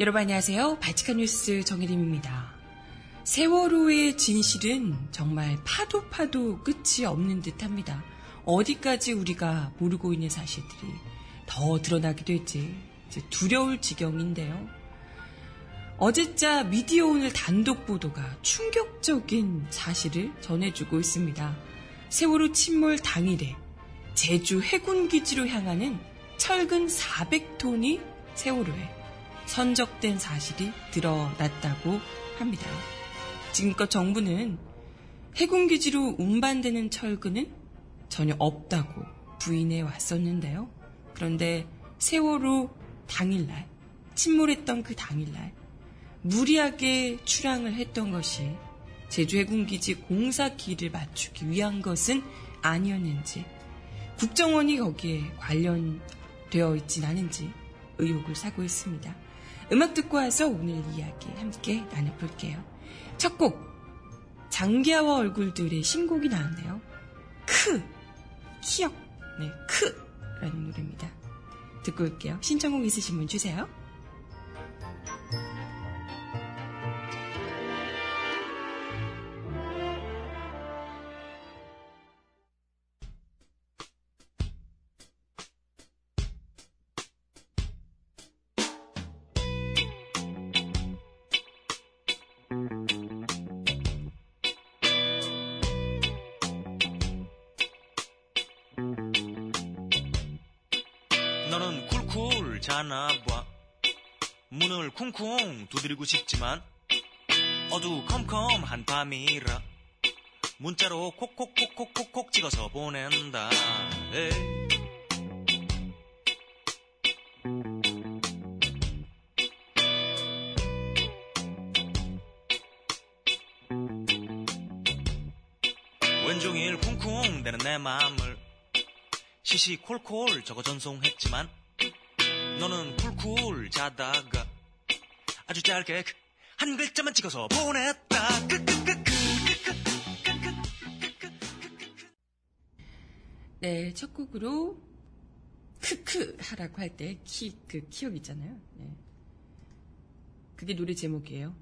여러분 안녕하세요. 발칙한 뉴스 정혜림입니다. 세월호의 진실은 정말 파도 파도 끝이 없는 듯 합니다. 어디까지 우리가 모르고 있는 사실들이 더 드러나게 될지 두려울 지경인데요. 어제자 미디어 오늘 단독 보도가 충격적인 사실을 전해주고 있습니다. 세월호 침몰 당일에 제주 해군기지로 향하는 철근 400톤이 세월호에 선적된 사실이 드러났다고 합니다. 지금껏 정부는 해군기지로 운반되는 철근은 전혀 없다고 부인해 왔었는데요. 그런데 세월호 당일날, 침몰했던 그 당일날, 무리하게 출항을 했던 것이 제주 해군기지 공사기를 맞추기 위한 것은 아니었는지, 국정원이 거기에 관련되어 있진 않은지 의혹을 사고 있습니다. 음악 듣고 와서 오늘 이야기 함께 나눠볼게요. 첫 곡, 장기하와 얼굴들의 신곡이 나왔네요. 크, 키역, 네, 크라는 노래입니다. 듣고 올게요. 신청곡 있으신 분 주세요. 쿵쿵 두드리고 싶지만 어두컴컴 한 밤이라 문자로 콕콕콕콕콕콕 찍어서 보낸다 에이. 왼종일 쿵쿵 대는 내 마음을 시시콜콜 적어 전송했지만 너는 쿨쿨 자다가 아주 짧게 한 글자만 찍어서 보냈다 네, 첫 곡으로 크크 하라고 할 때 키, 그 키읔 있잖아요. 네. 그게 노래 제목이에요.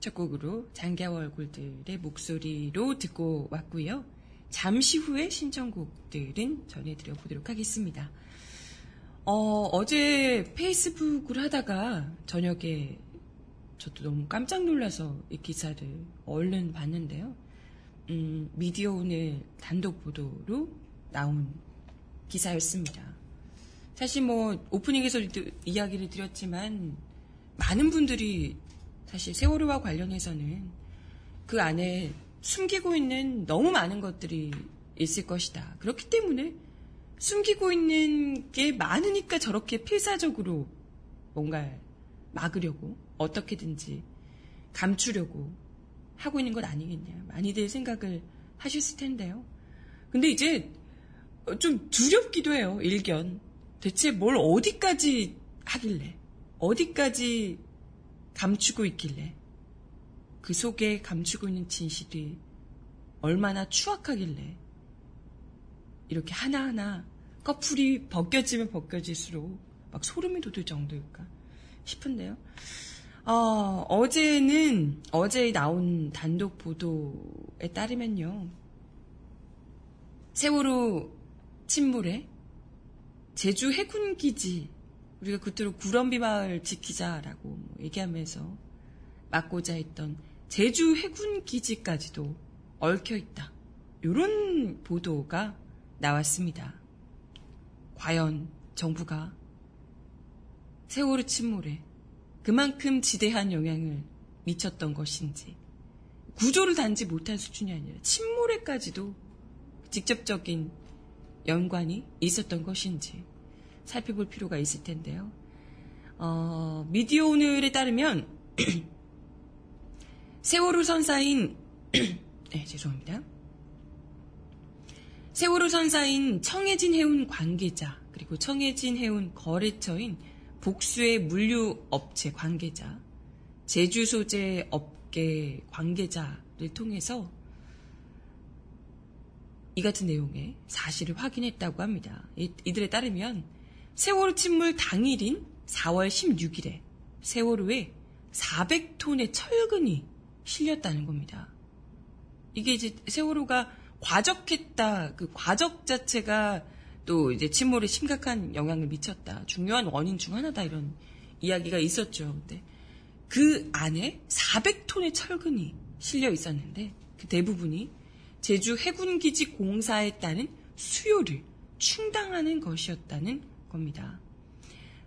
첫 곡으로 장기하와 얼굴들의 목소리로 듣고 왔고요. 잠시 후에 신청곡들은 전해드려 보도록 하겠습니다. 어, 어제 페이스북을 하다가 저녁에 저도 너무 깜짝 놀라서 이 기사를 얼른 봤는데요. 음, 미디어 오늘 단독 보도로 나온 기사였습니다. 사실 뭐 오프닝에서 이야기를 드렸지만 많은 분들이 사실 세월호와 관련해서는 그 안에 숨기고 있는 너무 많은 것들이 있을 것이다. 그렇기 때문에 숨기고 있는 게 많으니까 저렇게 필사적으로 뭔가 막으려고 어떻게든지 감추려고 하고 있는 것 아니겠냐. 많이들 생각을 하셨을 텐데요. 근데 이제 좀 두렵기도 해요. 일견. 대체 뭘 어디까지 하길래, 어디까지 감추고 있길래, 그 속에 감추고 있는 진실이 얼마나 추악하길래 이렇게 하나하나 커플이 벗겨지면 벗겨질수록 막 소름이 돋을 정도일까 싶은데요. 어, 어제는 어제 나온 단독 보도에 따르면요. 세월호 침몰에 제주 해군 기지 우리가 그토록 구럼비 마을 지키자라고 뭐 얘기하면서 막고자 했던 제주 해군 기지까지도 얽혀 있다. 이런 보도가 나왔습니다. 과연 정부가 세월호 침몰에 그만큼 지대한 영향을 미쳤던 것인지 구조를 단지 못한 수준이 아니라 침몰에까지도 직접적인 연관이 있었던 것인지 살펴볼 필요가 있을 텐데요. 어, 미디어 오늘에 따르면 세월호 선사인 네, 죄송합니다. 세월호 선사인 청해진 해운 관계자 그리고 청해진 해운 거래처인 복수의 물류업체 관계자, 제주 소재 업계 관계자를 통해서 이 같은 내용의 사실을 확인했다고 합니다. 이들에 따르면 세월호 침몰 당일인 4월 16일에 세월호에 400톤의 철근이 실렸다는 겁니다. 이게 이제 세월호가 과적했다. 그 과적 자체가 또 이제 침몰에 심각한 영향을 미쳤다. 중요한 원인 중 하나다. 이런 이야기가 있었죠. 근데 그 안에 400톤의 철근이 실려 있었는데 그 대부분이 제주 해군기지 공사에 따른 수요를 충당하는 것이었다는 겁니다.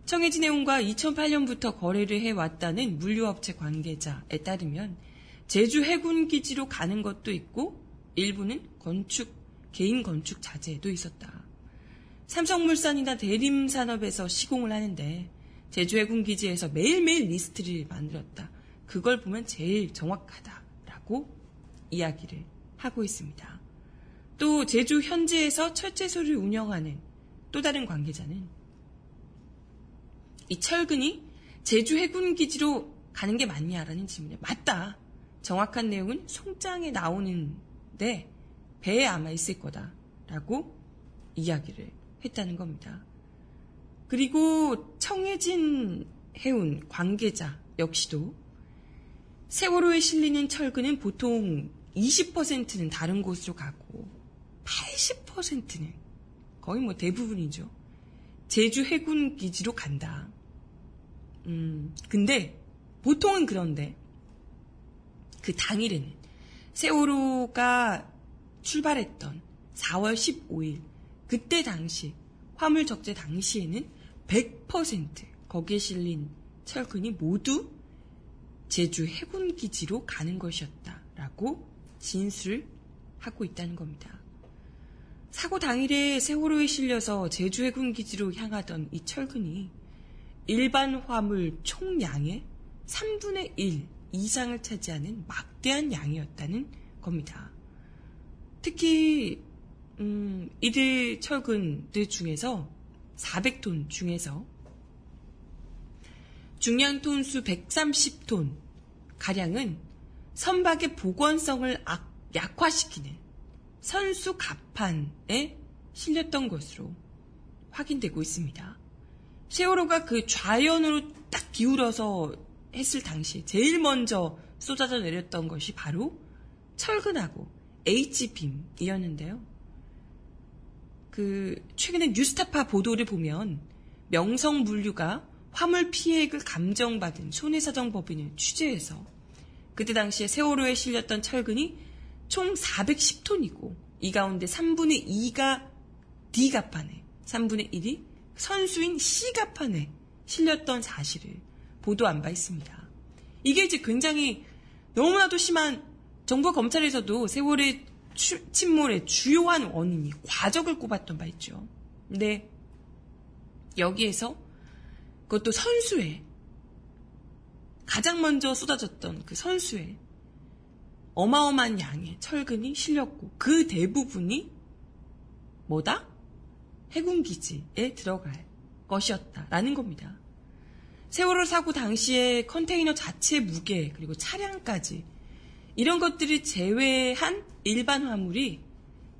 청해진 해운과 2008년부터 거래를 해왔다는 물류업체 관계자에 따르면 제주 해군기지로 가는 것도 있고 일부는 건축, 개인 건축 자재도 있었다. 삼성물산이나 대림산업에서 시공을 하는데 제주 해군 기지에서 매일매일 리스트를 만들었다. 그걸 보면 제일 정확하다라고 이야기를 하고 있습니다. 또 제주 현지에서 철제소를 운영하는 또 다른 관계자는 이 철근이 제주 해군 기지로 가는 게 맞냐라는 질문에 맞다. 정확한 내용은 송장에 나오는데 배에 아마 있을 거다라고 이야기를 했다는 겁니다. 그리고 청해진 해운 관계자 역시도 세월호에 실리는 철근은 보통 20%는 다른 곳으로 가고 80%는 거의 뭐 대부분이죠. 제주 해군 기지로 간다. 음, 근데 보통은 그런데 그 당일에는 세월호가 출발했던 4월 15일 그때 당시 화물 적재 당시에는 100% 거기에 실린 철근이 모두 제주 해군 기지로 가는 것이었다라고 진술을 하고 있다는 겁니다. 사고 당일에 세월호에 실려서 제주 해군 기지로 향하던 이 철근이 일반 화물 총량의 3분의 1 이상을 차지하는 막대한 양이었다는 겁니다. 특히 음, 이들 철근들 중에서 400톤 중에서 중량 톤수 130톤 가량은 선박의 복원성을 약화시키는 선수 갑판에 실렸던 것으로 확인되고 있습니다. 세월호가 그 좌연으로 딱 기울어서 했을 당시 제일 먼저 쏟아져 내렸던 것이 바로 철근하고 H빔이었는데요. 그 최근에 뉴스타파 보도를 보면 명성물류가 화물 피해액을 감정받은 손해사정법인을 취재해서 그때 당시에 세월호에 실렸던 철근이 총 410톤이고 이 가운데 3분의 2가 D가판에 3분의 1이 선수인 C가판에 실렸던 사실을 보도한 바 있습니다. 이게 이제 굉장히 너무나도 심한 정부 검찰에서도 세월의 침몰의 주요한 원인이 과적을 꼽았던 바 있죠. 근데 여기에서 그것도 선수에 가장 먼저 쏟아졌던 그 선수에 어마어마한 양의 철근이 실렸고 그 대부분이 뭐다? 해군기지에 들어갈 것이었다라는 겁니다. 세월호 사고 당시에 컨테이너 자체 무게 그리고 차량까지 이런 것들을 제외한 일반 화물이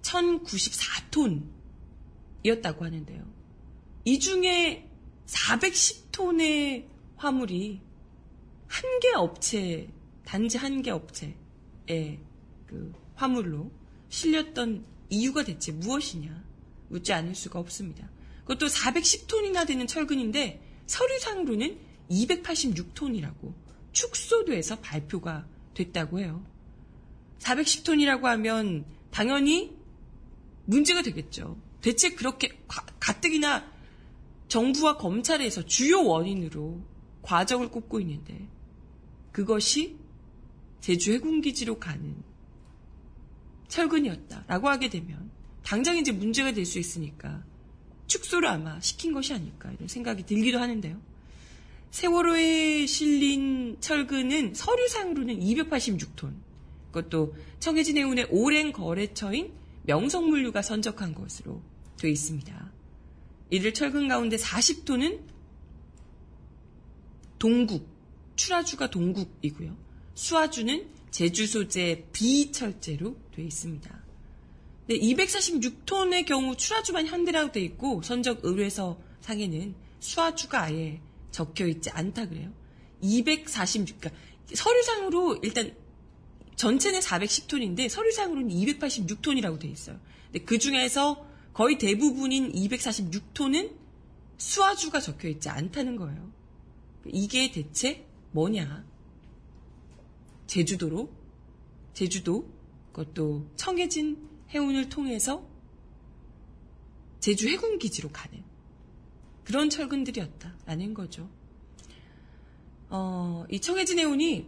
1094톤이었다고 하는데요. 이 중에 410톤의 화물이 한 개 업체, 단지 한 개 업체의 그 화물로 실렸던 이유가 대체 무엇이냐 묻지 않을 수가 없습니다. 그것도 410톤이나 되는 철근인데 서류상으로는 286톤이라고 축소돼서 발표가 됐다고 해요. 410톤이라고 하면 당연히 문제가 되겠죠. 대체 그렇게 가뜩이나 정부와 검찰에서 주요 원인으로 과정을 꼽고 있는데 그것이 제주 해군기지로 가는 철근이었다라고 하게 되면 당장 이제 문제가 될 수 있으니까 축소를 아마 시킨 것이 아닐까 이런 생각이 들기도 하는데요. 세월호에 실린 철근은 서류상으로는 286톤. 그것도 청해진 해운의 오랜 거래처인 명성물류가 선적한 것으로 되어 있습니다. 이들 철근 가운데 40톤은 동국, 출하주가 동국이고요. 수하주는 제주 소재 비철제로 되어 있습니다. 네, 246톤의 경우 출하주만 현대라고 되어 있고 선적 의뢰서 상에는 수하주가 아예 적혀 있지 않다 그래요. 246, 그러니까 서류상으로 일단 전체는 410톤인데 서류상으로는 286톤이라고 되어 있어요. 근데 그 중에서 거의 대부분인 246톤은 수화주가 적혀 있지 않다는 거예요. 이게 대체 뭐냐? 제주도로 제주도 그것도 청해진 해운을 통해서 제주 해군 기지로 가는 그런 철근들이었다 라는 거죠. 어, 이 청해진 해운이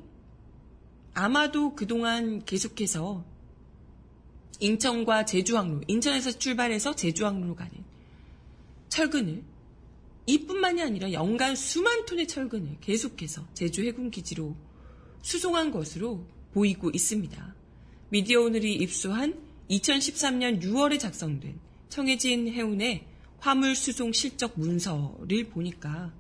아마도 그동안 계속해서 인천과 제주항로, 인천에서 출발해서 제주항로로 가는 철근을 이뿐만이 아니라 연간 수만 톤의 철근을 계속해서 제주 해군 기지로 수송한 것으로 보이고 있습니다. 미디어 오늘이 입수한 2013년 6월에 작성된 청해진 해운의 화물 수송 실적 문서를 보니까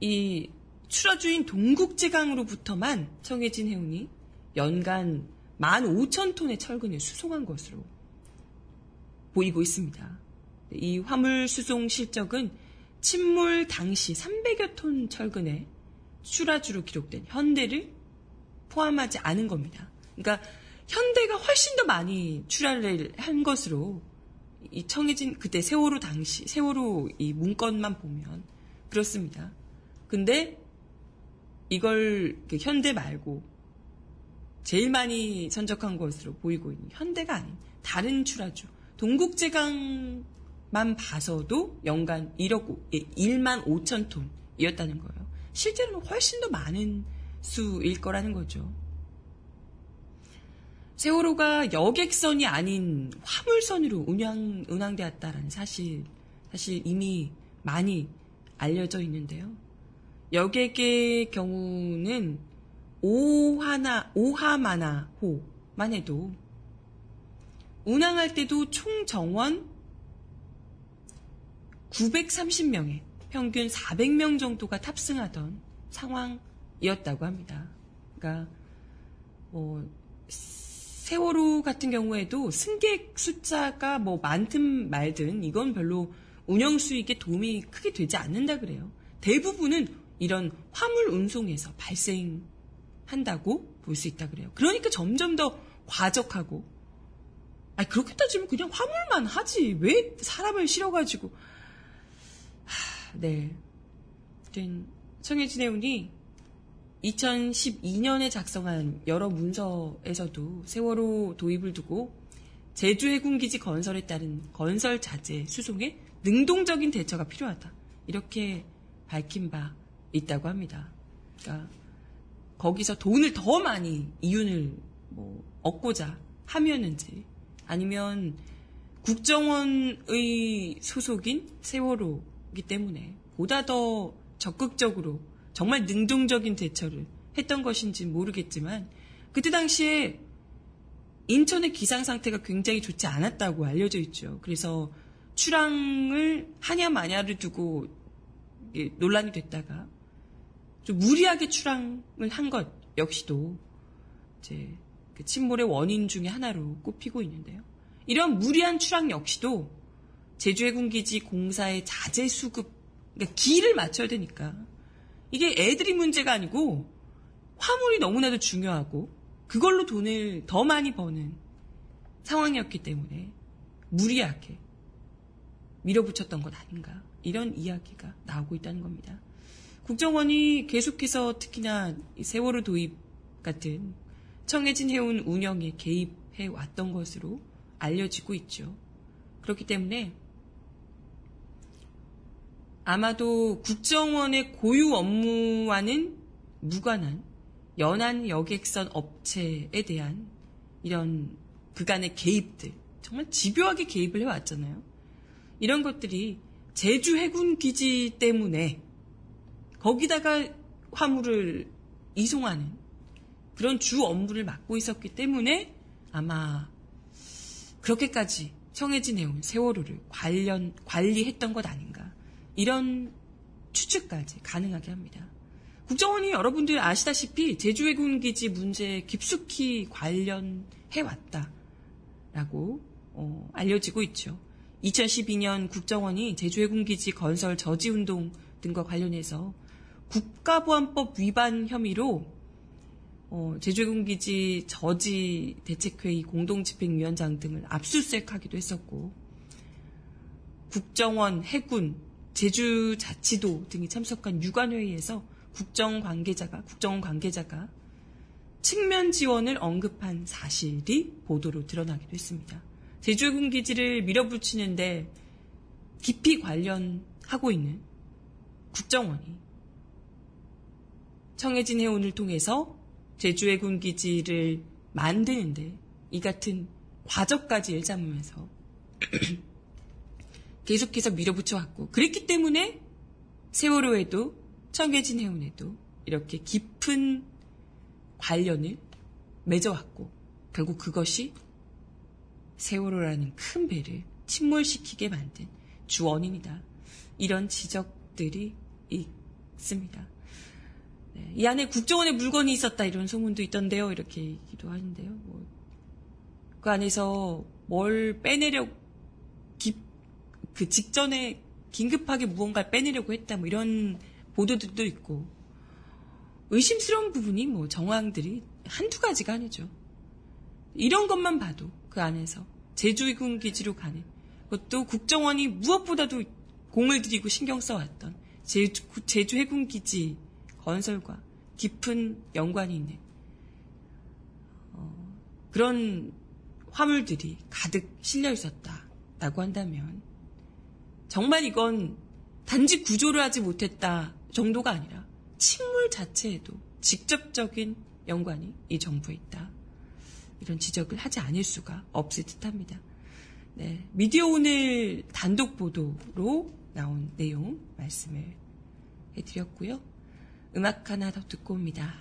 이 출하주인 동국제강으로부터만 청해진 해운이 연간 15,000톤의 철근을 수송한 것으로 보이고 있습니다. 이 화물 수송 실적은 침몰 당시 300여 톤 철근의 출하주로 기록된 현대를 포함하지 않은 겁니다. 그러니까 현대가 훨씬 더 많이 출하를 한 것으로 이 청해진 그때 세월호 당시 세월호 이 문건만 보면 그렇습니다. 근데 이걸 그 현대 말고 제일 많이 선적한 것으로 보이고 있는 현대가 아닌 다른 출하주 동국제강만 봐서도 연간 1억 1만 예, 5천 톤이었다는 거예요. 실제로는 훨씬 더 많은 수일 거라는 거죠. 세월호가 여객선이 아닌 화물선으로 운영, 운항되었다라는 사실, 사실 이미 많이 알려져 있는데요. 여객의 경우는 오하나, 오하마나 호만 해도 운항할 때도 총 정원 930명에 평균 400명 정도가 탑승하던 상황이었다고 합니다. 그러니까 뭐 세월호 같은 경우에도 승객 숫자가 뭐 많든 말든 이건 별로 운영 수익에 도움이 크게 되지 않는다 그래요. 대부분은 이런 화물 운송에서 발생한다고 볼 수 있다 그래요. 그러니까 점점 더 과적하고 아 그렇게 따지면 그냥 화물만 하지 왜 사람을 실어가지고 하, 네. 청해진 해운이 2012년에 작성한 여러 문서에서도 세월호 도입을 두고 제주 해군기지 건설에 따른 건설 자재 수송에 능동적인 대처가 필요하다. 이렇게 밝힌 바 있다고 합니다. 그러니까 거기서 돈을 더 많이 이윤을 뭐 얻고자 하면은지 아니면 국정원의 소속인 세월호이기 때문에 보다 더 적극적으로 정말 능동적인 대처를 했던 것인지 모르겠지만 그때 당시에 인천의 기상 상태가 굉장히 좋지 않았다고 알려져 있죠. 그래서 출항을 하냐 마냐를 두고 논란이 됐다가 좀 무리하게 출항을 한 것 역시도 이제 그 침몰의 원인 중의 하나로 꼽히고 있는데요. 이런 무리한 출항 역시도 제주해군기지 공사의 자재 수급, 그러니까 기를 맞춰야 되니까 이게 애들이 문제가 아니고 화물이 너무나도 중요하고 그걸로 돈을 더 많이 버는 상황이었기 때문에 무리하게 밀어붙였던 것 아닌가 이런 이야기가 나오고 있다는 겁니다. 국정원이 계속해서 특히나 세월호 도입 같은 청해진 해운 운영에 개입해 왔던 것으로 알려지고 있죠. 그렇기 때문에 아마도 국정원의 고유 업무와는 무관한 연안 여객선 업체에 대한 이런 그간의 개입들, 정말 집요하게 개입을 해왔잖아요. 이런 것들이 제주 해군 기지 때문에 거기다가 화물을 이송하는 그런 주 업무를 맡고 있었기 때문에 아마 그렇게까지 청해진 해운 세월호를 관련 관리했던 것 아닌가 이런 추측까지 가능하게 합니다. 국정원이 여러분들 아시다시피 제주해군기지 문제에 깊숙이 관련해 왔다라고 어, 알려지고 있죠. 2012년 국정원이 제주해군기지 건설 저지운동 등과 관련해서 국가보안법 위반 혐의로 어, 제주해군기지 저지 대책회의 공동집행위원장 등을 압수수색하기도 했었고 국정원, 해군, 제주 자치도 등이 참석한 유관회의에서 국정 관계자가 국정원 관계자가 측면 지원을 언급한 사실이 보도로 드러나기도 했습니다. 제주군 기지를 밀어붙이는데 깊이 관련하고 있는 국정원이 청해진 해운을 통해서 제주해군 기지를 만드는데 이 같은 과정까지 일삼으면서 계속해서 밀어붙여 왔고 그랬기 때문에 세월호에도 청해진 해운에도 이렇게 깊은 관련을 맺어왔고 결국 그것이 세월호라는 큰 배를 침몰시키게 만든 주원인이다. 이런 지적들이 있습니다. 네, 이 안에 국정원에 물건이 있었다 이런 소문도 있던데요. 이렇게 얘기도 하는데요. 뭐, 그 안에서 뭘 빼내려 기, 그 직전에 긴급하게 무언가를 빼내려고 했다 뭐 이런 보도들도 있고 의심스러운 부분이 뭐 정황들이 한두 가지가 아니죠. 이런 것만 봐도 그 안에서 제주군 기지로 가는 그것도 국정원이 무엇보다도 공을 들이고 신경 써왔던 제주, 제주 해군 기지 건설과 깊은 연관이 있는 어, 그런 화물들이 가득 실려 있었다라고 한다면 정말 이건 단지 구조를 하지 못했다 정도가 아니라 침몰 자체에도 직접적인 연관이 이 정부에 있다. 이런 지적을 하지 않을 수가 없을 듯 합니다. 네, 미디어 오늘 단독 보도로 나온 내용 말씀을 해드렸고요. 음악 하나 더 듣고 옵니다.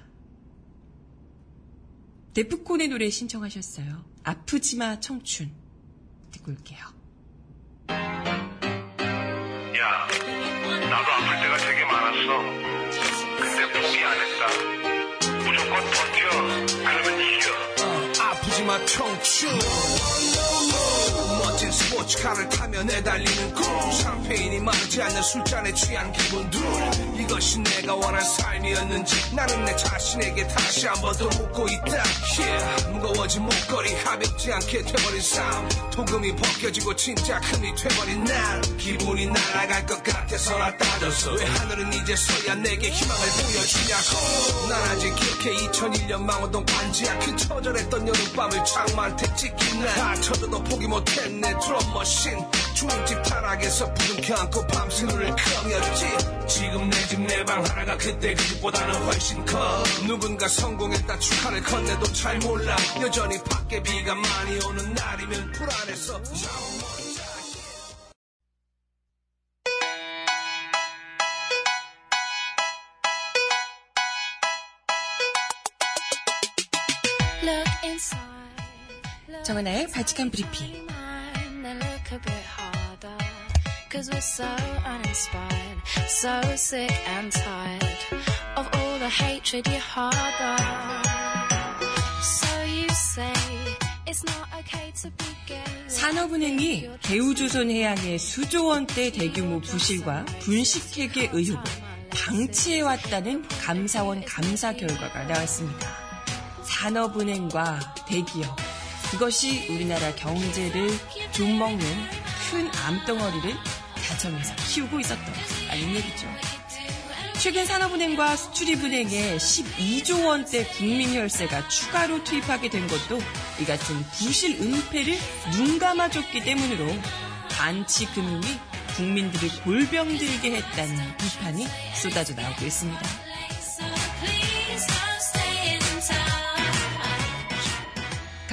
데프콘의 노래 신청하셨어요. 아프지마 청춘 듣고 올게요. 야, 나도 아플 때가 되게 많았어. 근데 포기 안 했다. 무조건 버텨. 그러면 이겨. 아프지 마 청춘 멋진 스포츠카를 타며 내달리는 꿈. 샴페인이 마르지 않는 술잔에 취한 기분들 이것이 내가 원한 삶이었는지 나는 내 자신에게 다시 한 번 더 묻고 있다. Yeah. 무거워진 목걸이 가볍지 않게 돼버린 삶. 도금이 벗겨지고 진짜 금이 돼버린 날. 기분이 날아갈 것 같아서 나 따졌어 왜 하늘은 이제서야 내게 희망을 보여주냐고. 난 아직 기억해 2001년 망원동 반지하 그 처절했던 여름밤을 창만테 찍힌 날. 다쳐도 포기 못했네 드럼 머신 중집 타락에서 부둥 켜 안고 밤새 눈을 컴였지. 지금 내 집 내 방 하나가 그때 그 집보다는 훨씬 커. 누군가 성공했다 축하를 건네도 잘 몰라. 여전히 밖에 비가 많이 오는 날이면 불안해서 잠못 정은아의 바칙한 브리핑. Cause we're so uninspired, so sick and tired of all the hatred you harbor. So you say it's not okay to be gay. 산업은행이 대우조선 해양의 수조 원대 대규모 부실과 분식 회계 의혹을 방치해왔다는 감사원 감사 결과가 나왔습니다. 산업은행과 대기업, 그것이 우리나라 경제를 좀먹는 큰 암덩어리를 자정해서 키우고 있었다는 얘기죠. 최근 산업은행과 수출입은행에 12조 원대 국민혈세가 추가로 투입하게 된 것도 이 같은 부실 은폐를 눈 감아줬기 때문으로 반치 금융이 국민들을 골병들게 했다는 비판이 쏟아져 나오고 있습니다.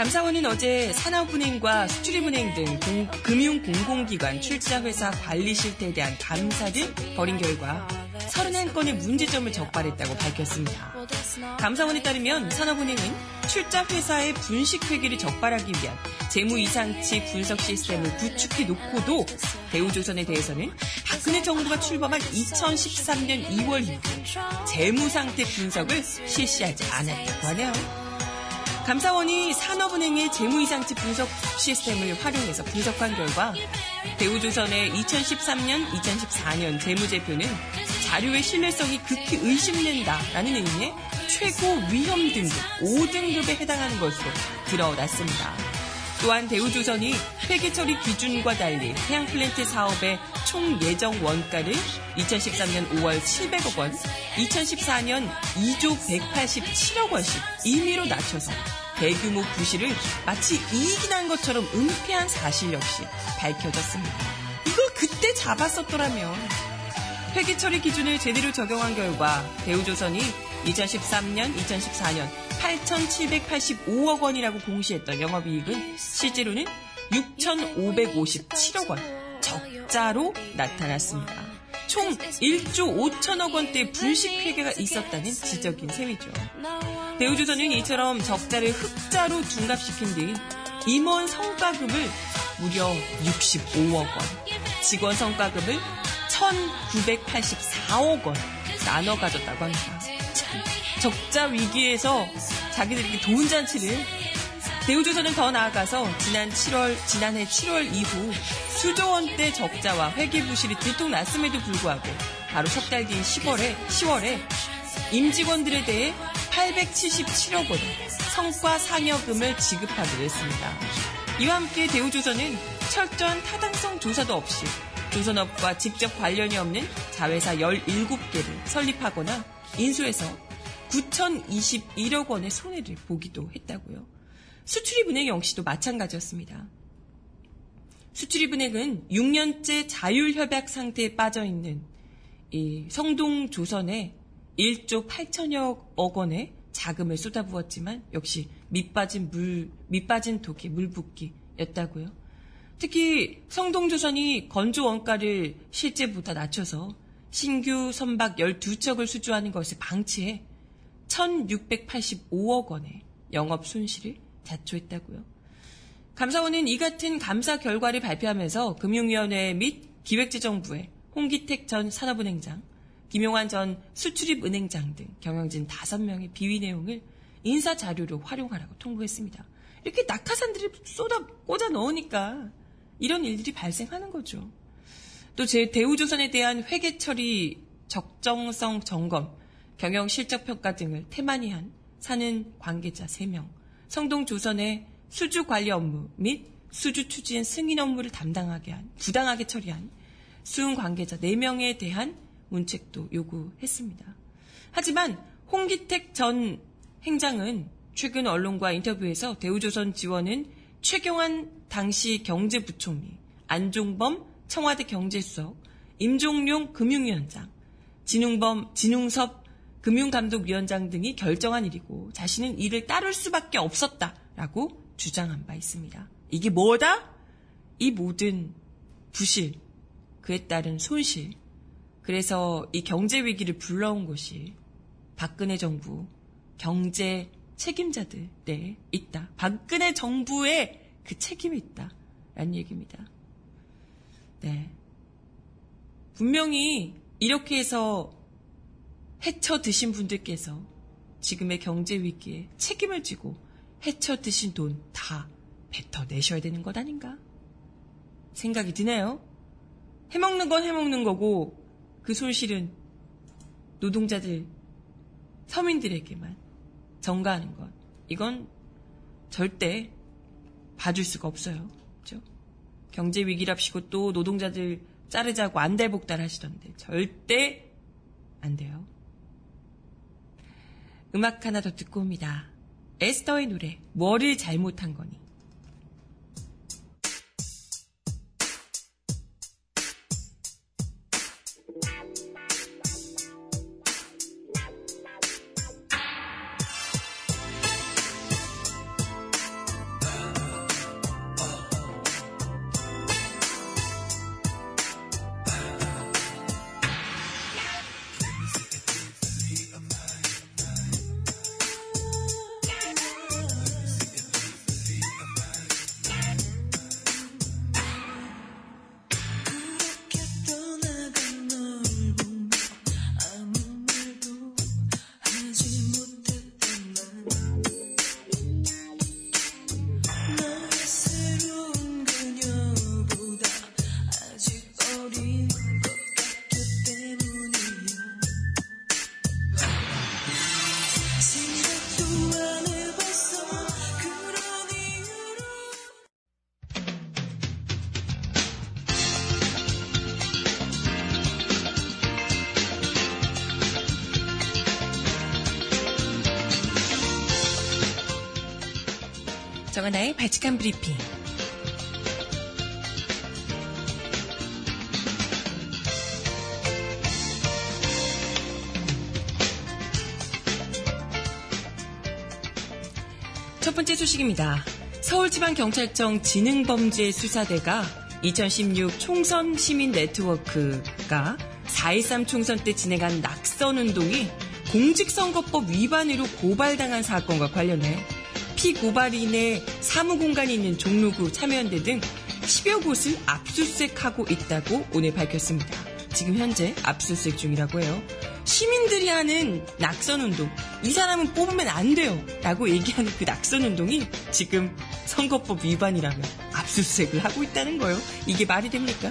감사원은 어제 산업은행과 수출입은행 등 공- 금융공공기관 출자회사 관리 실태에 대한 감사를 벌인 결과 31건의 문제점을 적발했다고 밝혔습니다. 감사원에 따르면 산업은행은 출자 회사의 분식 회계를 적발하기 위한 재무 이상치 분석 시스템을 구축해 놓고도 대우조선에 대해서는 박근혜 정부가 출범한 2013년 2월 이후 재무 상태 분석을 실시하지 않았다고 하네요. 감사원이 산업은행의 재무이상치 분석 시스템을 활용해서 분석한 결과 대우조선의 2013년, 2014년 재무제표는 자료의 신뢰성이 극히 의심된다라는 의미의 최고 위험 등급 5등급에 해당하는 것으로 드러났습니다. 또한 대우조선이 폐기처리 기준과 달리 해양플랜트 사업의 총 예정 원가를 2013년 5월 700억 원, 2014년 2조 187억 원씩 임의로 낮춰서 대규모 부실을 마치 이익이 난 것처럼 은폐한 사실 역시 밝혀졌습니다. 이걸 그때 잡았었더라면 폐기 처리 기준을 제대로 적용한 결과 대우조선이 2013년, 2014년 8,785억 원이라고 공시했던 영업이익은 실제로는 6,557억 원 적자로 나타났습니다. 총 1조 5천억 원대 불식 회계가 있었다는 지적인 셈이죠. 대우조선은 이처럼 적자를 흑자로 둔갑시킨 뒤 임원 성과급을 무려 65억 원, 직원 성과급을 1,984억 원 나눠 가졌다고 합니다. 참, 적자 위기에서 자기들이 돈 잔치를 대우조선은 더 나아가서 지난 7월, 지난해 7월 이후 수조 원대 적자와 회계 부실이 들통났음에도 불구하고 바로 석 달 뒤인 10월에, 10월에 임직원들에 대해 877억 원의 성과 상여금을 지급하기로 했습니다. 이와 함께 대우조선은 철저한 타당성 조사도 없이 조선업과 직접 관련이 없는 자회사 17개를 설립하거나 인수해서 9,021억 원의 손해를 보기도 했다고요. 수출입은행 역시도 마찬가지였습니다. 수출입은행은 6년째 자율협약 상태에 빠져 있는 이 성동조선에 1조 8천여억 원의 자금을 쏟아부었지만 역시 밑빠진 물, 밑빠진 독이 물붓기였다고요. 특히 성동조선이 건조 원가를 실제보다 낮춰서 신규 선박 12척을 수주하는 것을 방치해 1,685억 원의 영업 손실을 자초했다고요. 감사원은 이 같은 감사 결과를 발표하면서 금융위원회 및 기획재정부에 홍기택 전 산업은행장, 김용환 전 수출입은행장 등 경영진 5명의 비위 내용을 인사 자료로 활용하라고 통보했습니다. 이렇게 낙하산들이 쏟아 꽂아 넣으니까 이런 일들이 발생하는 거죠. 또 제 대우조선에 대한 회계 처리 적정성 점검, 경영 실적 평가 등을 태만히 한 사는 관계자 3명, 성동조선의 수주 관리 업무 및 수주 추진 승인 업무를 담당하게 한, 부당하게 처리한 수은 관계자 4명에 대한 문책도 요구했습니다. 하지만 홍기택 전 행장은 최근 언론과 인터뷰에서 대우조선 지원은 최경환 당시 경제부총리, 안종범 청와대 경제수석, 임종용 금융위원장, 진웅범, 진웅섭 금융감독위원장 등이 결정한 일이고 자신은 이를 따를 수밖에 없었다라고 주장한 바 있습니다. 이게 뭐다? 이 모든 부실, 그에 따른 손실, 그래서 이 경제 위기를 불러온 것이 박근혜 정부 경제 책임자들에 있다. 박근혜 정부의 그 책임이 있다. 라는 얘기입니다. 네. 분명히 이렇게 해서 해쳐 드신 분들께서 지금의 경제 위기에 책임을 지고 해쳐 드신 돈 다 뱉어내셔야 되는 것 아닌가? 생각이 드네요. 해먹는 건 해먹는 거고 그 손실은 노동자들, 서민들에게만 전가하는 것. 이건 절대 봐줄 수가 없어요. 그죠? 경제 위기랍시고 또 노동자들 자르자고 안달복달 하시던데 절대 안 돼요. 음악 하나 더 듣고 옵니다. 에스더의 노래 뭐를 잘못한 거니? 정하나의 발칙한 브리핑. 첫 번째 소식입니다. 서울지방경찰청 지능범죄수사대가 2016 총선 시민 네트워크가 4.13 총선 때 진행한 낙선운동이 공직선거법 위반으로 고발당한 사건과 관련해 피고발인의 사무공간이 있는 종로구 참여연대 등 10여 곳을 압수수색하고 있다고 오늘 밝혔습니다. 지금 현재 압수수색 중이라고 해요. 시민들이 하는 낙선운동, 이 사람은 뽑으면 안 돼요. 라고 얘기하는 그 낙선운동이 지금 선거법 위반이라며 압수수색을 하고 있다는 거예요. 이게 말이 됩니까?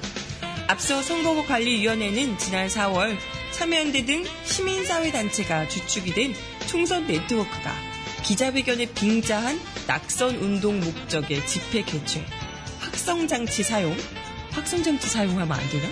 앞서 선거관리위원회는 지난 4월 참여연대 등 시민사회단체가 주축이 된 총선 네트워크가 기자회견에 빙자한 낙선 운동 목적의 집회 개최, 확성장치 사용, 확성장치 사용하면 안 되나?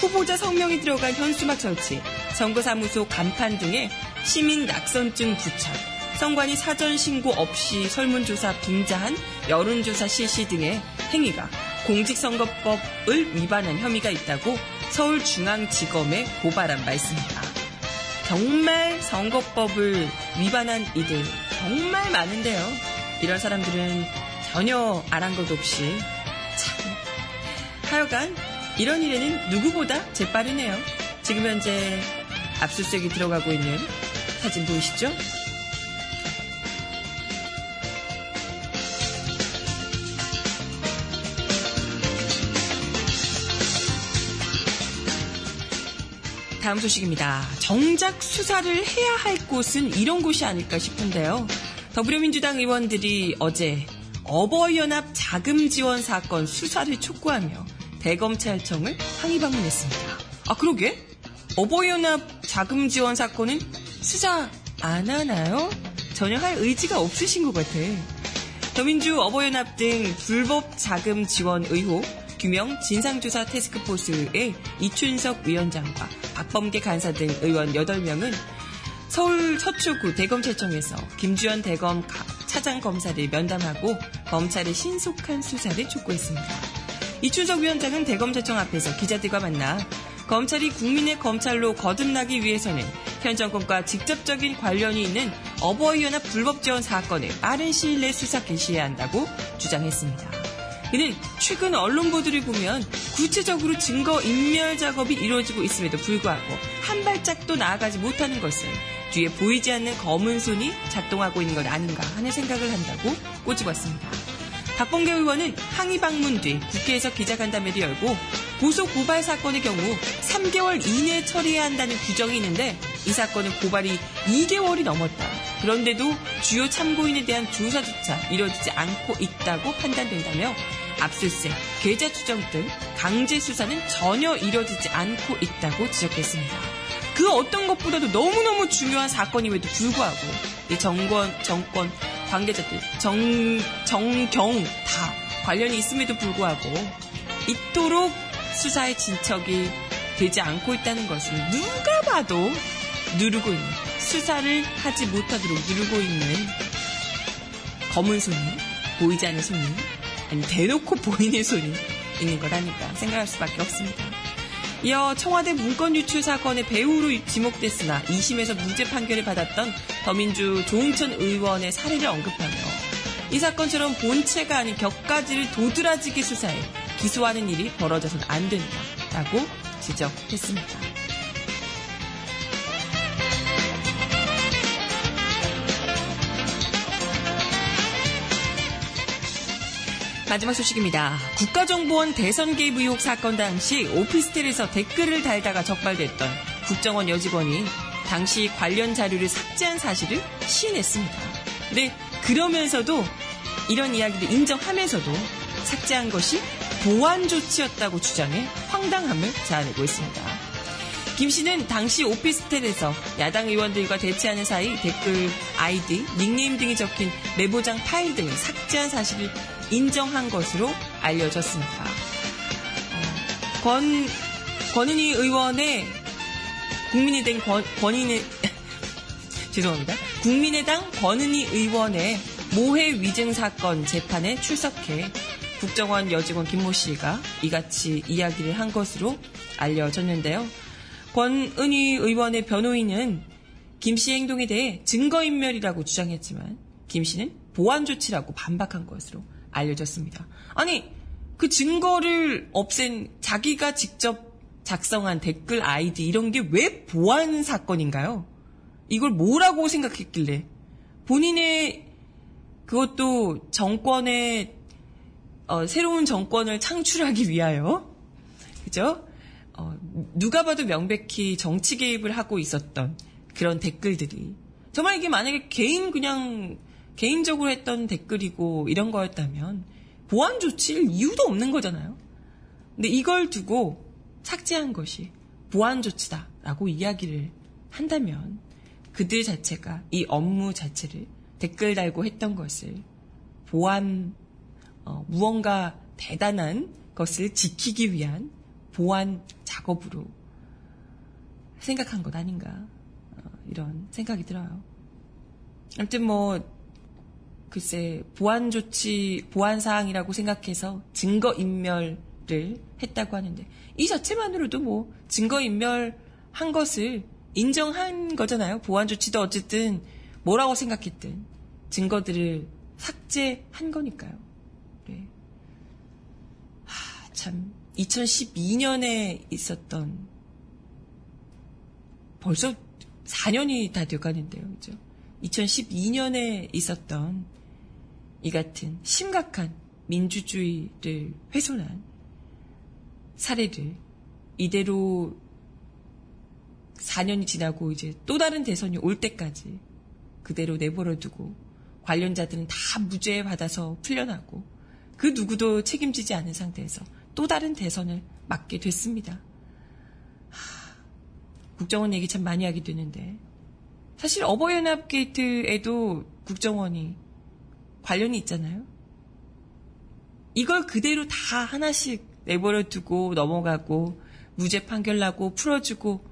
후보자 성명이 들어간 현수막 설치, 선거사무소 간판 등의 시민 낙선증 부착, 선관위 사전 신고 없이 설문조사 빙자한 여론조사 실시 등의 행위가 공직선거법을 위반한 혐의가 있다고 서울중앙지검에 고발한 바 있습니다. 정말 선거법을 위반한 이들 정말 많은데요. 이런 사람들은 전혀 아란 것 없이 참 하여간 이런 일에는 누구보다 재빠르네요. 지금 현재 압수수색이 들어가고 있는 사진 보이시죠? 다음 소식입니다. 정작 수사를 해야 할 곳은 이런 곳이 아닐까 싶은데요. 더불어민주당 의원들이 어제 어버이연합 자금 지원 사건 수사를 촉구하며 대검찰청을 항의 방문했습니다. 아, 그러게? 어버이연합 자금 지원 사건은 수사 안 하나요? 전혀 할 의지가 없으신 것 같아. 더민주 어버이연합 등 불법 자금 지원 의혹 규명 진상조사 테스크포스의 이춘석 위원장과 박범계 간사 등 의원 8명은 서울 서초구 대검찰청에서 김주현 대검 차장 검사를 면담하고 검찰의 신속한 수사를 촉구했습니다. 이춘석 위원장은 대검찰청 앞에서 기자들과 만나 검찰이 국민의 검찰로 거듭나기 위해서는 현 정권과 직접적인 관련이 있는 어버이연합 불법 지원 사건을 빠른 시일 내 수사 개시해야 한다고 주장했습니다. 이는 최근 언론 보도를 보면 구체적으로 증거 인멸 작업이 이루어지고 있음에도 불구하고 한 발짝도 나아가지 못하는 것은 뒤에 보이지 않는 검은 손이 작동하고 있는 것 아닌가 하는 생각을 한다고 꼬집었습니다. 박봉계 의원은 항의 방문 뒤 국회에서 기자간담회를 열고 고소 고발 사건의 경우 3개월 이내에 처리해야 한다는 규정이 있는데 이 사건은 고발이 2개월이 넘었다. 그런데도 주요 참고인에 대한 조사조차 이뤄지지 않고 있다고 판단된다며 압수수색, 계좌 추정 등 강제 수사는 전혀 이뤄지지 않고 있다고 지적했습니다. 그 어떤 것보다도 너무너무 중요한 사건임에도 불구하고 이 정권 정권 관계자들 정 정경 다 관련이 있음에도 불구하고 이토록 수사의 진척이 되지 않고 있다는 것은 누가 봐도 누르고 있는 수사를 하지 못하도록 누르고 있는 검은 손이 보이지 않는 손이 아니 대놓고 보이는 있는 거라니까 생각할 수밖에 없습니다. 이어 청와대 문건 유출 사건의 배우로 지목됐으나 2심에서 무죄 판결을 받았던 더민주 조홍천 의원의 사례를 언급하며 이 사건처럼 본체가 아닌 격가지를 도드라지게 수사해 기소하는 일이 벌어져서는 안 된다라고 지적했습니다. 마지막 소식입니다. 국가정보원 대선 개입 의혹 사건 당시 오피스텔에서 댓글을 달다가 적발됐던 국정원 여직원이 당시 관련 자료를 삭제한 사실을 시인했습니다. 근데 그러면서도 이런 이야기를 인정하면서도 삭제한 것이 보안 조치였다고 주장해 황당함을 자아내고 있습니다. 김 씨는 당시 오피스텔에서 야당 의원들과 대치하는 사이 댓글, 아이디, 닉네임 등이 적힌 메모장 파일 등을 삭제한 사실을 인정한 것으로 알려졌습니다. 어, 권, 권은희 의원의 국민의당 권, 권인의, 죄송합니다. 국민의당 권은희 의원의 모해 위증 사건 재판에 출석해 국정원 여직원 김모 씨가 이같이 이야기를 한 것으로 알려졌는데요. 권은희 의원의 변호인은 김 씨의 행동에 대해 증거인멸이라고 주장했지만 김 씨는 보안 조치라고 반박한 것으로 알려졌습니다. 아니, 그 증거를 없앤 자기가 직접 작성한 댓글 아이디 이런 게 왜 보안 사건인가요? 이걸 뭐라고 생각했길래 본인의 그것도 정권의 어, 새로운 정권을 창출하기 위하여 그죠? 어, 누가 봐도 명백히 정치 개입을 하고 있었던 그런 댓글들이 정말 이게 만약에 개인 그냥 개인적으로 했던 댓글이고 이런 거였다면 보안 조치일 이유도 없는 거잖아요. 근데 이걸 두고 삭제한 것이 보안 조치다라고 이야기를 한다면 그들 자체가 이 업무 자체를 댓글 달고 했던 것을 보안 어, 무언가 대단한 것을 지키기 위한 보안 작업으로 생각한 것 아닌가 어, 이런 생각이 들어요. 아무튼 뭐 글쎄 보안 조치 보안 사항이라고 생각해서 증거 인멸을 했다고 하는데 이 자체만으로도 뭐 증거 인멸 한 것을 인정한 거잖아요. 보안 조치도 어쨌든 뭐라고 생각했든 증거들을 삭제한 거니까요. 네. 하, 참 2012년에 있었던 벌써 4년이 다 돼가는데요. 그죠? 2012년에 있었던 이 같은 심각한 민주주의를 훼손한 사례를 이대로 4년이 지나고 이제 또 다른 대선이 올 때까지 그대로 내버려 두고 관련자들은 다 무죄 받아서 풀려나고 그 누구도 책임지지 않은 상태에서 또 다른 대선을 맞게 됐습니다. 하, 국정원 얘기 참 많이 하게 되는데 사실 어버이연합 게이트에도 국정원이 관련이 있잖아요. 이걸 그대로 다 하나씩 내버려 두고 넘어가고 무죄 판결 나고 풀어주고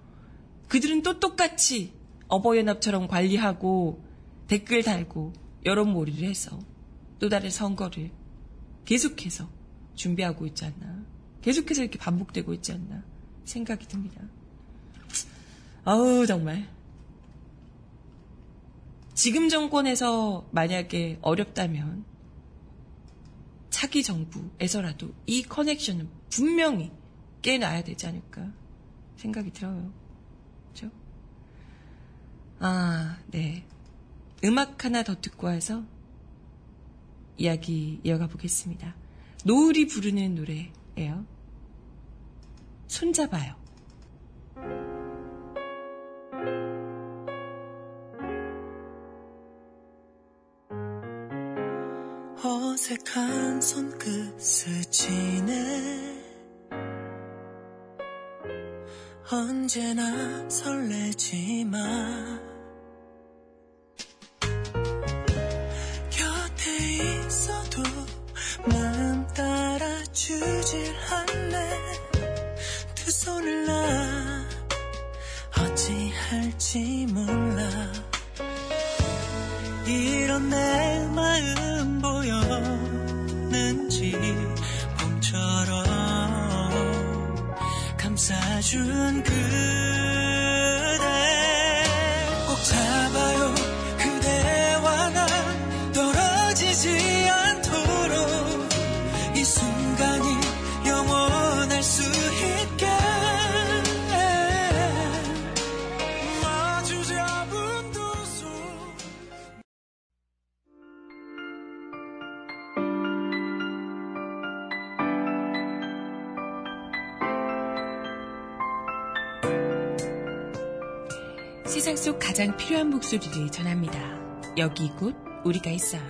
그들은 또 똑같이 어버이연합처럼 관리하고 댓글 달고 여론몰이를 해서 또 다른 선거를 계속해서 준비하고 있지 않나. 계속해서 이렇게 반복되고 있지 않나 생각이 듭니다. 아우 정말 지금 정권에서 만약에 어렵다면 차기 정부에서라도 이 커넥션은 분명히 깨놔야 되지 않을까 생각이 들어요. 그죠? 아, 네. 음악 하나 더 듣고 와서 이야기 이어가 보겠습니다. 노을이 부르는 노래예요. 손잡아요. 어색한 손끝을 지네 언제나 설레지만 곁에 있어도 마음 따라 주질 않네. 두 손을 놔 어찌할지 몰라. 이런 내 마음 보였는지 봄처럼 감싸준 그 가장 필요한 목소리를 전합니다. 여기 곧 우리가 있어요.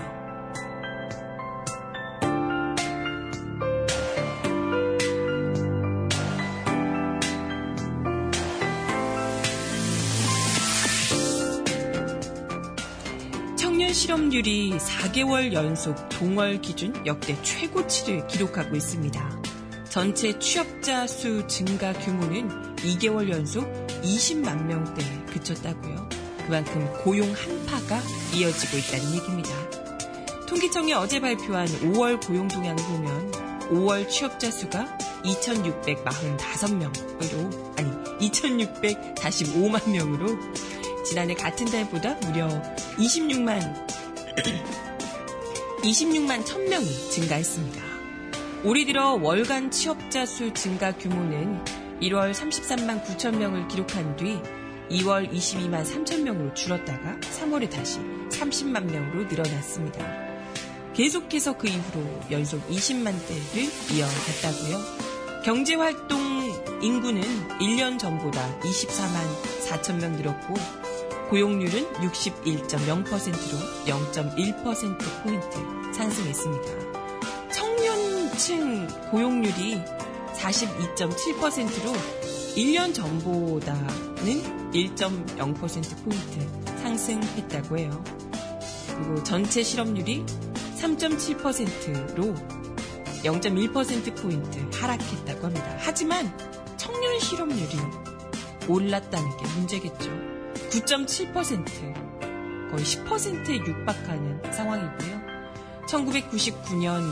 실업률이 4개월 연속 동월 기준 역대 최고치를 기록하고 있습니다. 전체 취업자 수 증가 규모는 2개월 연속 20만 명대에 그쳤다고요. 그만큼 고용 한파가 이어지고 있다는 얘기입니다. 통계청이 어제 발표한 5월 고용 동향을 보면 5월 취업자 수가 2,645명으로 아니 2,645만 명으로 지난해 같은 달보다 무려 26만 26만 1000명이 증가했습니다. 올해 들어 월간 취업자 수 증가 규모는 1월 33만 9천 명을 기록한 뒤 2월 22만 3천 명으로 줄었다가 3월에 다시 30만 명으로 늘어났습니다. 계속해서 그 이후로 연속 20만대를 이어갔다고요. 경제활동 인구는 1년 전보다 24만 4천 명 늘었고 고용률은 61.0%로 0.1%포인트 상승했습니다. 청년층 고용률이 42.7%로 1년 전보다는 1.0%포인트 상승했다고 해요. 그리고 전체 실업률이 3.7%로 0.1%포인트 하락했다고 합니다. 하지만 청년 실업률이 올랐다는 게 문제겠죠. 9.7% 거의 10%에 육박하는 상황이고요. 1999년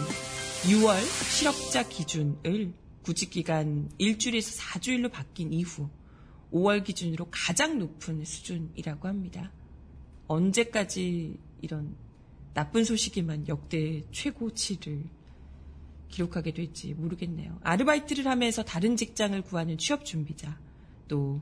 6월 실업자 기준을 구직기간 일주일에서 4주일로 바뀐 이후 5월 기준으로 가장 높은 수준이라고 합니다. 언제까지 이런 나쁜 소식에만 역대 최고치를 기록하게 될지 모르겠네요. 아르바이트를 하면서 다른 직장을 구하는 취업 준비자, 또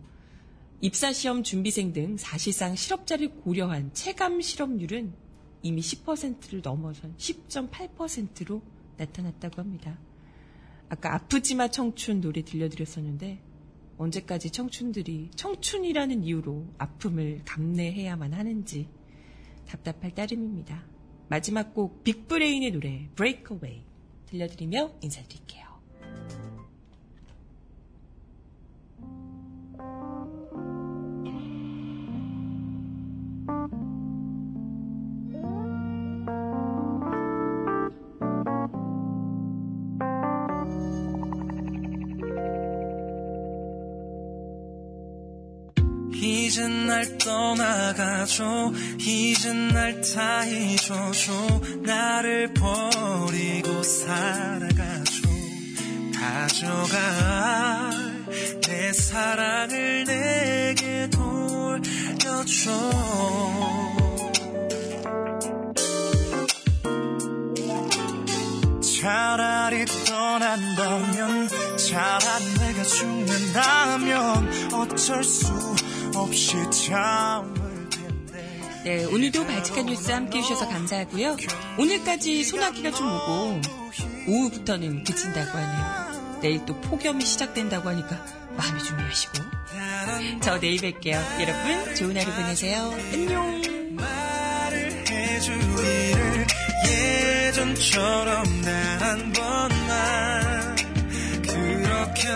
입사 시험 준비생 등 사실상 실업자를 고려한 체감 실업률은 이미 10%를 넘어선 10.8%로 나타났다고 합니다. 아까 아프지마 청춘 노래 들려드렸었는데 언제까지 청춘들이 청춘이라는 이유로 아픔을 감내해야만 하는지 답답할 따름입니다. 마지막 곡 빅브레인의 노래 Breakaway 들려드리며 인사드릴게요. 이젠 날 떠나가줘 이젠 날 다 잊어줘. 나를 버리고 살아가줘 가져가 내 사랑을 내게 돌려줘. 차라리 떠난다면 차라리 내가 죽는다면 어쩔 수 없이 참을 텐데 네, 오늘도 발칙한 뉴스 함께 해주셔서 감사하고요. 오늘까지 소나기가 좀 오고 오후부터는 그친다고 하네요. 내일 또 폭염이 시작된다고 하니까 마음이 준비하시고 저 내일 뵐게요. 여러분 좋은 하루 보내세요. 안녕. 예전처럼 단한 번만 그렇게